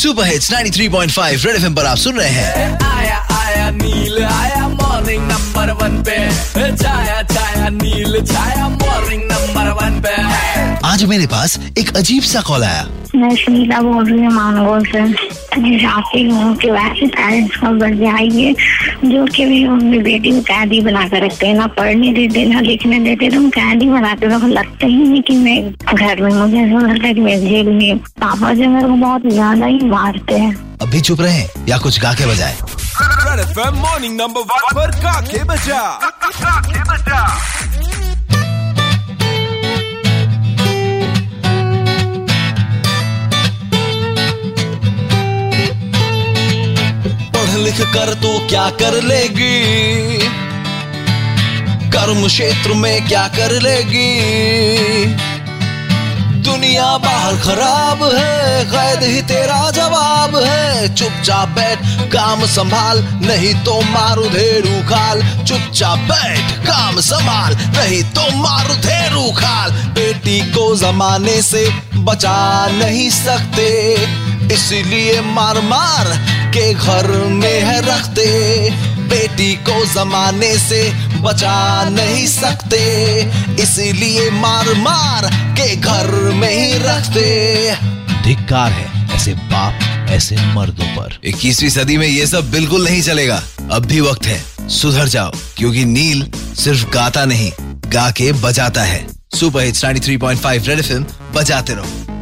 Super hits 93.5 red FM पर आप सुन रहे हैं। आया आज मेरे पास एक अजीब सा कॉल आया। मैं सुनीता बोल रही हूँ मानगोल से। मैं चाहती हूँ कि वैसे पेरेंट्स का आइए जो कि भी अपनी बेटी को कैदी बना कर रखते हैं ना पढ़ने देते ना लिखने देते तुम कैदी बनाते तो लगता ही नहीं कि मैं घर में मुझे ऐसा लगता है कि मैं जेल में पापा जो मेरे को बहुत ज़्यादा ही मारते हैं। अभी चुप रहे या कुछ गा के बजाए? मॉर्निंग नंबर वन पर बजा। काके बजा। लिख कर तो क्या कर लेगी? कर्म क्षेत्र में क्या कर लेगी? दुनिया बाहर खराब है कैद ही तेरा जवाब है। चुपचाप बैठ, काम संभाल, नहीं तो मारू धेरू खाल। चुपचाप बैठ, काम संभाल, नहीं तो मारू धेरू खाल। बेटी को जमाने से बचा नहीं सकते, इसलिए मार मार घर में है रखते बेटी को जमाने से बचा नहीं सकते। इसीलिए मार मार के घर में ही रखते। धिक्कार है ऐसे बाप ऐसे मर्दों पर। 21वीं सदी में ये सब बिल्कुल नहीं चलेगा। अब भी वक्त है। सुधर जाओ क्योंकि नील सिर्फ़ गाता नहीं गा के बजाता है। सुपर हिट्स 93.5 रेड एफएम बजाते रहो।